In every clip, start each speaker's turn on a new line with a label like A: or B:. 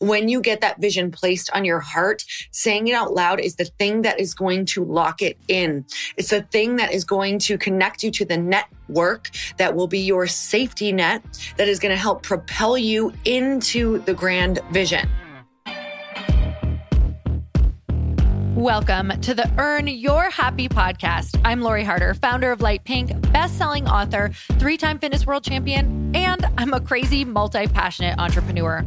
A: When you get that vision placed on your heart, saying it out loud is the thing that is going to lock it in. It's the thing that is going to connect you to the network that will be your safety net that is going to help propel you into the grand vision.
B: Welcome to the Earn Your Happy podcast. I'm Lori Harder, founder of Light Pink, best-selling author, three-time fitness world champion, and I'm a crazy multi-passionate entrepreneur.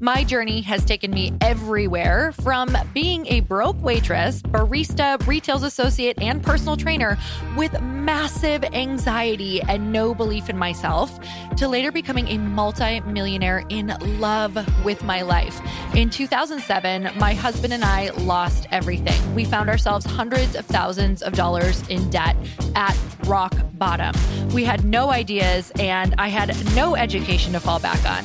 B: My journey has taken me everywhere from being a broke waitress, barista, retail associate, and personal trainer with massive anxiety and no belief in myself to later becoming a multi-millionaire in love with my life. In 2007, my husband and I lost everything. We found ourselves hundreds of thousands of dollars in debt at rock bottom. We had no ideas and I had no education to fall back on.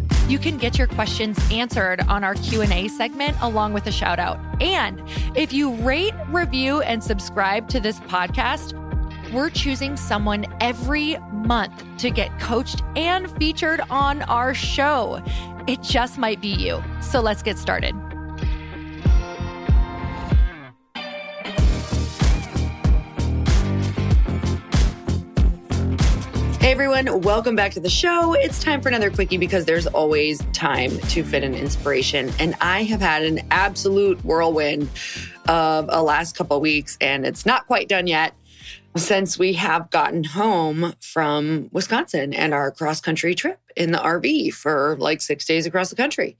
B: you can get your questions answered on our Q&A segment along with a shout out. And if you rate, review and subscribe to this podcast, we're choosing someone every month to get coached and featured on our show. it just might be you. So let's get started.
A: Everyone, welcome back to the show. It's time for another quickie because there's always time to fit an inspiration. And I have had an absolute whirlwind of a last couple weeks, and it's not quite done yet since we have gotten home from Wisconsin and our cross country trip in the RV for like six days across the country.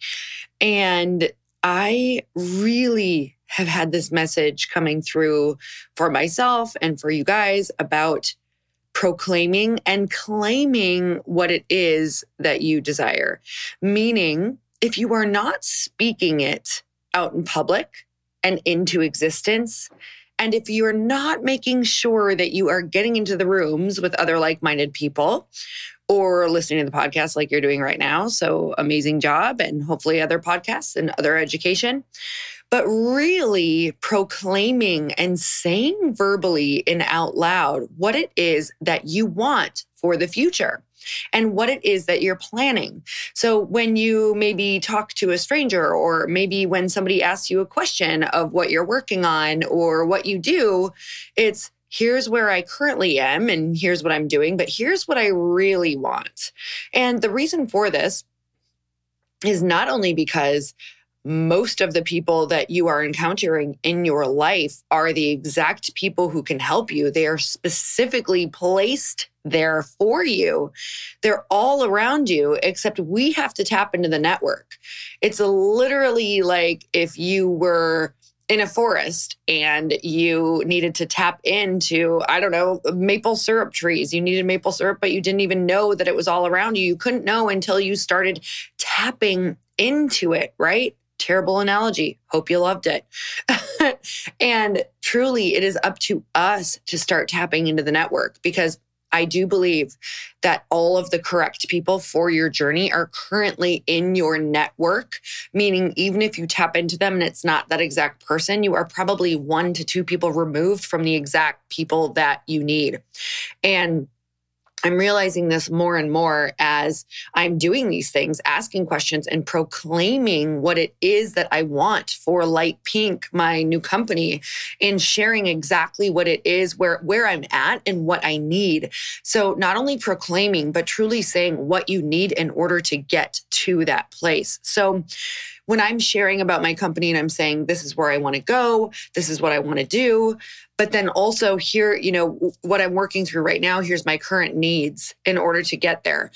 A: And I really have had this message coming through for myself and for you guys about proclaiming and claiming what it is that you desire. Meaning, if you are not speaking it out in public and into existence, and if you're not making sure that you are getting into the rooms with other like minded people or listening to the podcast like you're doing right now, so amazing job, and hopefully other podcasts and other education but really proclaiming and saying verbally and out loud what it is that you want for the future and what it is that you're planning. So when you maybe talk to a stranger, or maybe when somebody asks you a question of what you're working on or what you do, it's here's where I currently am and here's what I'm doing, but here's what I really want. And the reason for this is not only because most of the people that you are encountering in your life are the exact people who can help you. They are specifically placed there for you. They're all around you, except we have to tap into the network. It's literally like if you were in a forest and you needed to tap into, I don't know, maple syrup trees. You needed maple syrup, but you didn't even know that it was all around you. You couldn't know until you started tapping into it, right? Terrible analogy. Hope you loved it. and truly, it is up to us to start tapping into the network because I do believe that all of the correct people for your journey are currently in your network, meaning even if you tap into them and it's not that exact person, you are probably one to two people removed from the exact people that you need. And I'm realizing this more and more as I'm doing these things, asking questions and proclaiming what it is that I want for Light Pink, my new company, and sharing exactly what it is, where, where I'm at and what I need. So not only proclaiming, but truly saying what you need in order to get to that place. So when I'm sharing about my company and I'm saying, this is where I want to go, this is what I want to do, but then also here, you know, what I'm working through right now, here's my current needs in order to get there.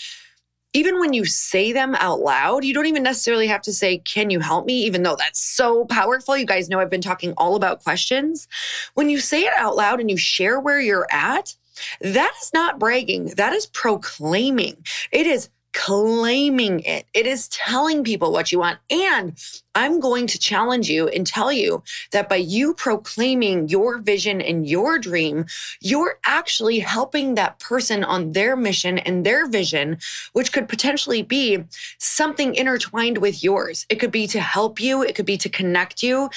A: Even when you say them out loud, you don't even necessarily have to say, Can you help me? Even though that's so powerful. You guys know I've been talking all about questions. When you say it out loud and you share where you're at, that is not bragging. That is proclaiming. It is claiming it. It is telling people what you want. And I'm going to challenge you and tell you that by you proclaiming your vision and your dream, you're actually helping that person on their mission and their vision, which could potentially be something intertwined with yours. It could be to help you, it could be to connect you.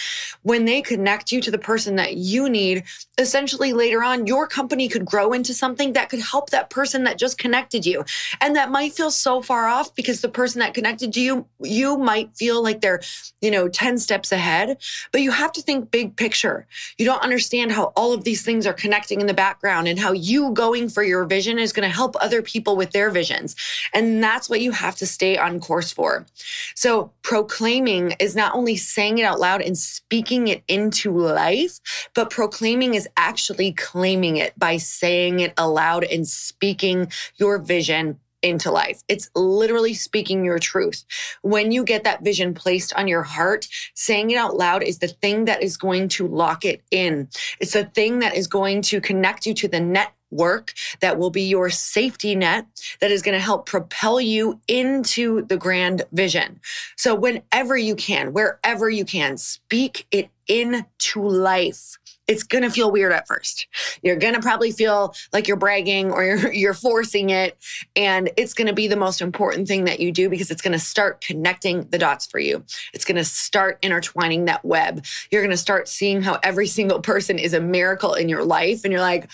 A: When they connect you to the person that you need, essentially later on, your company could grow into something that could help that person that just connected you. And that might feel so far off because the person that connected you, you might feel like they're you know, 10 steps ahead, but you have to think big picture. You don't understand how all of these things are connecting in the background and how you going for your vision is going to help other people with their visions. And that's what you have to stay on course for. So proclaiming is not only saying it out loud and speaking it into life, but proclaiming is actually claiming it by saying it aloud and speaking your vision into life. It's literally speaking your truth. When you get that vision placed on your heart, saying it out loud is the thing that is going to lock it in. It's the thing that is going to connect you to the network that will be your safety net that is going to help propel you into the grand vision. So whenever you can, wherever you can, speak it into life it's going to feel weird at first. You're going to probably feel like you're bragging or you're, you're forcing it. And it's going to be the most important thing that you do because it's going to start connecting the dots for you. It's going to start intertwining that web. You're going to start seeing how every single person is a miracle in your life. And you're like,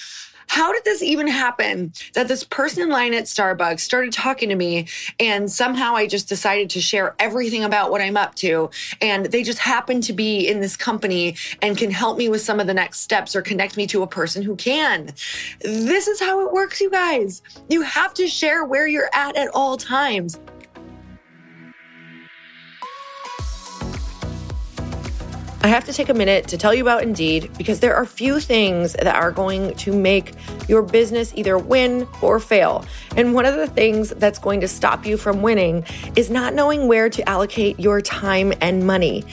A: how did this even happen that this person in line at Starbucks started talking to me and somehow I just decided to share everything about what I'm up to and they just happen to be in this company and can help me with some of the next steps or connect me to a person who can. This is how it works, you guys. You have to share where you're at at all times. I have to take a minute to tell you about Indeed because there are few things that are going to make your business either win or fail. And one of the things that's going to stop you from winning is not knowing where to allocate your time and money.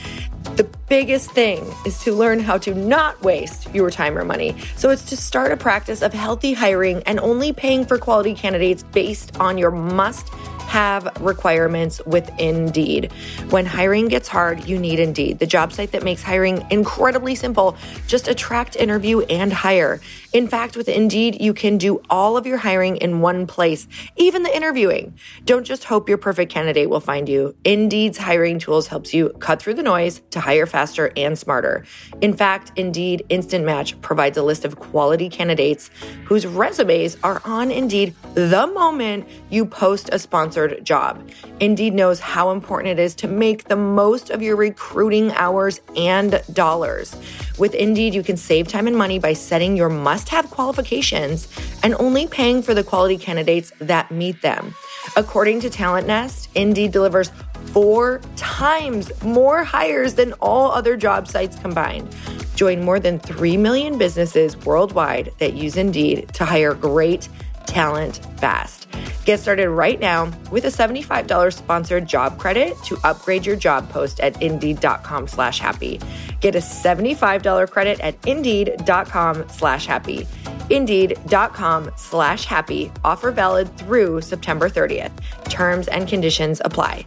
A: The biggest thing is to learn how to not waste your time or money. So it's to start a practice of healthy hiring and only paying for quality candidates based on your must have requirements with Indeed. When hiring gets hard, you need Indeed, the job site that makes hiring incredibly simple. Just attract, interview, and hire. In fact, with Indeed, you can do all of your hiring in one place, even the interviewing. Don't just hope your perfect candidate will find you. Indeed's hiring tools helps you cut through the noise to hire faster and smarter. In fact, Indeed Instant Match provides a list of quality candidates whose resumes are on Indeed the moment you post a sponsored job. Indeed knows how important it is to make the most of your recruiting hours and dollars. With Indeed, you can save time and money by setting your must have qualifications and only paying for the quality candidates that meet them. According to Talent Nest, Indeed delivers four times more hires than all other job sites combined. Join more than 3 million businesses worldwide that use Indeed to hire great talent fast. Get started right now with a $75 sponsored job credit to upgrade your job post at indeed.com slash happy. Get a $75 credit at indeed.com slash happy. Indeed.com slash happy. Offer valid through September 30th. Terms and conditions apply.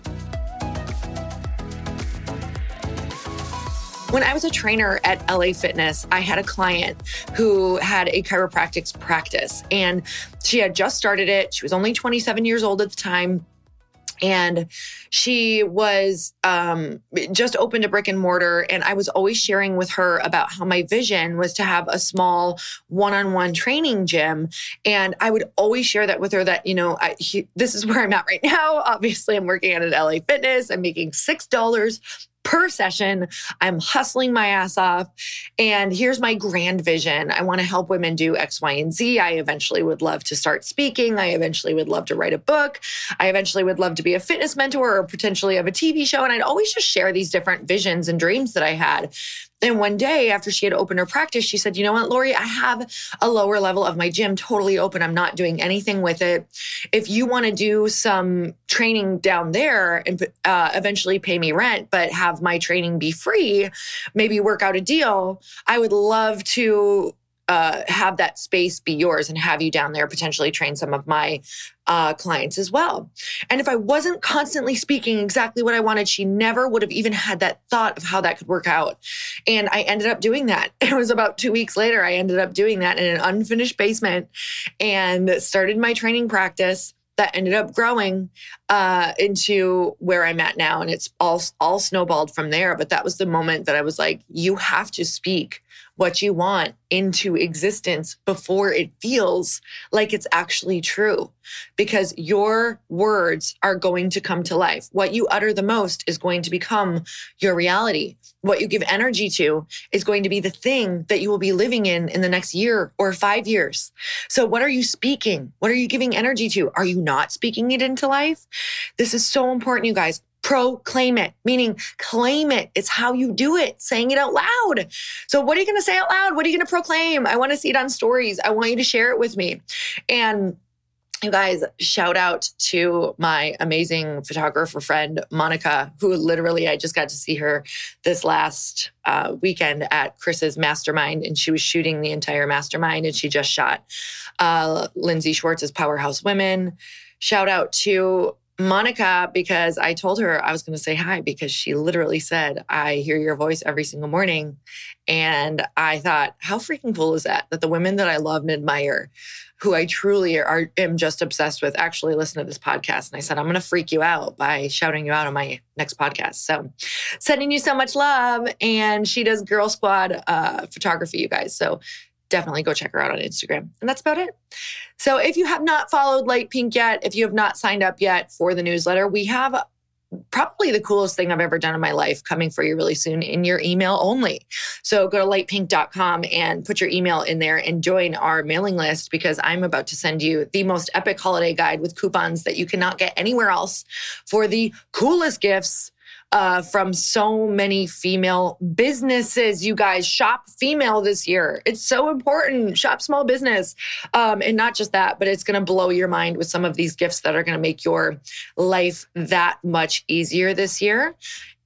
A: When I was a trainer at LA Fitness, I had a client who had a chiropractic practice and she had just started it. She was only 27 years old at the time and she was um, just opened a brick and mortar and i was always sharing with her about how my vision was to have a small one-on-one training gym and i would always share that with her that you know I, he, this is where i'm at right now obviously i'm working at an la fitness i'm making six dollars per session. I'm hustling my ass off. And here's my grand vision. I want to help women do X, Y, and Z. I eventually would love to start speaking. I eventually would love to write a book. I eventually would love to be a fitness mentor or potentially have a TV show. And I'd always just share these different visions and dreams that I had. And one day after she had opened her practice, she said, You know what, Lori, I have a lower level of my gym totally open. I'm not doing anything with it. If you want to do some training down there and uh, eventually pay me rent, but have my training be free, maybe work out a deal, I would love to uh, have that space be yours and have you down there potentially train some of my uh, clients as well. And if I wasn't constantly speaking exactly what I wanted, she never would have even had that thought of how that could work out. And I ended up doing that. It was about two weeks later, I ended up doing that in an unfinished basement and started my training practice that ended up growing uh, into where I'm at now, and it's all all snowballed from there. But that was the moment that I was like, "You have to speak what you want into existence before it feels like it's actually true. Because your words are going to come to life. What you utter the most is going to become your reality. What you give energy to is going to be the thing that you will be living in in the next year or five years. So, what are you speaking? What are you giving energy to? Are you not speaking it into life? This is so important, you guys proclaim it, meaning claim it. It's how you do it, saying it out loud. So, what are you going to say out loud? What are you going to proclaim? I want to see it on stories. I want you to share it with me. And you guys, shout out to my amazing photographer friend, Monica, who literally I just got to see her this last uh, weekend at Chris's mastermind, and she was shooting the entire mastermind, and she just shot uh, Lindsey Schwartz's Powerhouse Women. Shout out to Monica because I told her I was going to say hi because she literally said, I hear your voice every single morning. And I thought, how freaking cool is that? That the women that I love and admire, who I truly are, am just obsessed with, actually listen to this podcast. And I said, I'm going to freak you out by shouting you out on my next podcast. So sending you so much love. And she does Girl Squad uh, photography, you guys. So definitely go check her out on Instagram. And that's about it. So if you have not followed Light Pink yet, if you have not signed up yet for the newsletter, we have probably the coolest thing I've ever done in my life coming for you really soon in your email only. So go to lightpink.com and put your email in there and join our mailing list because I'm about to send you the most epic holiday guide with coupons that you cannot get anywhere else for the coolest gifts uh, from so many female businesses. You guys shop female this year. It's so important. Shop small business. Um, and not just that, but it's going to blow your mind with some of these gifts that are going to make your life that much easier this year.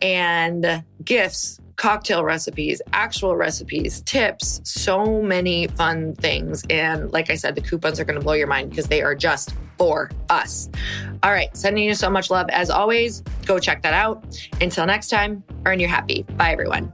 A: And gifts cocktail recipes, actual recipes, tips, so many fun things. And like I said, the coupons are going to blow your mind because they are just for us. All right, sending you so much love as always. Go check that out. Until next time, earn your happy. Bye, everyone.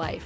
B: life.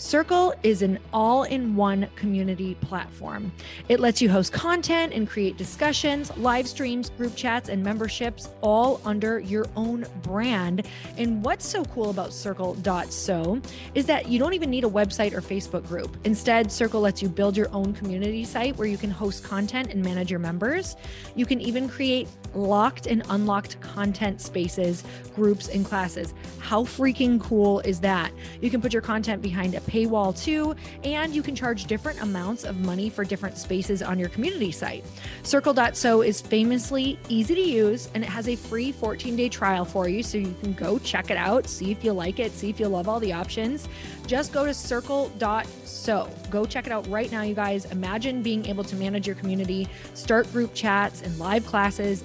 B: Circle is an all in one community platform. It lets you host content and create discussions, live streams, group chats, and memberships all under your own brand. And what's so cool about Circle.so is that you don't even need a website or Facebook group. Instead, Circle lets you build your own community site where you can host content and manage your members. You can even create locked and unlocked content spaces, groups, and classes. How freaking cool is that? You can put your content behind a paywall too, and you can charge different amounts of money for different spaces on your community site. Circle.so is famously easy to use and it has a free 14 day trial for you. So you can go check it out, see if you like it, see if you love all the options. Just go to circle.so. Go check it out right now, you guys. Imagine being able to manage your community, start group chats and live classes,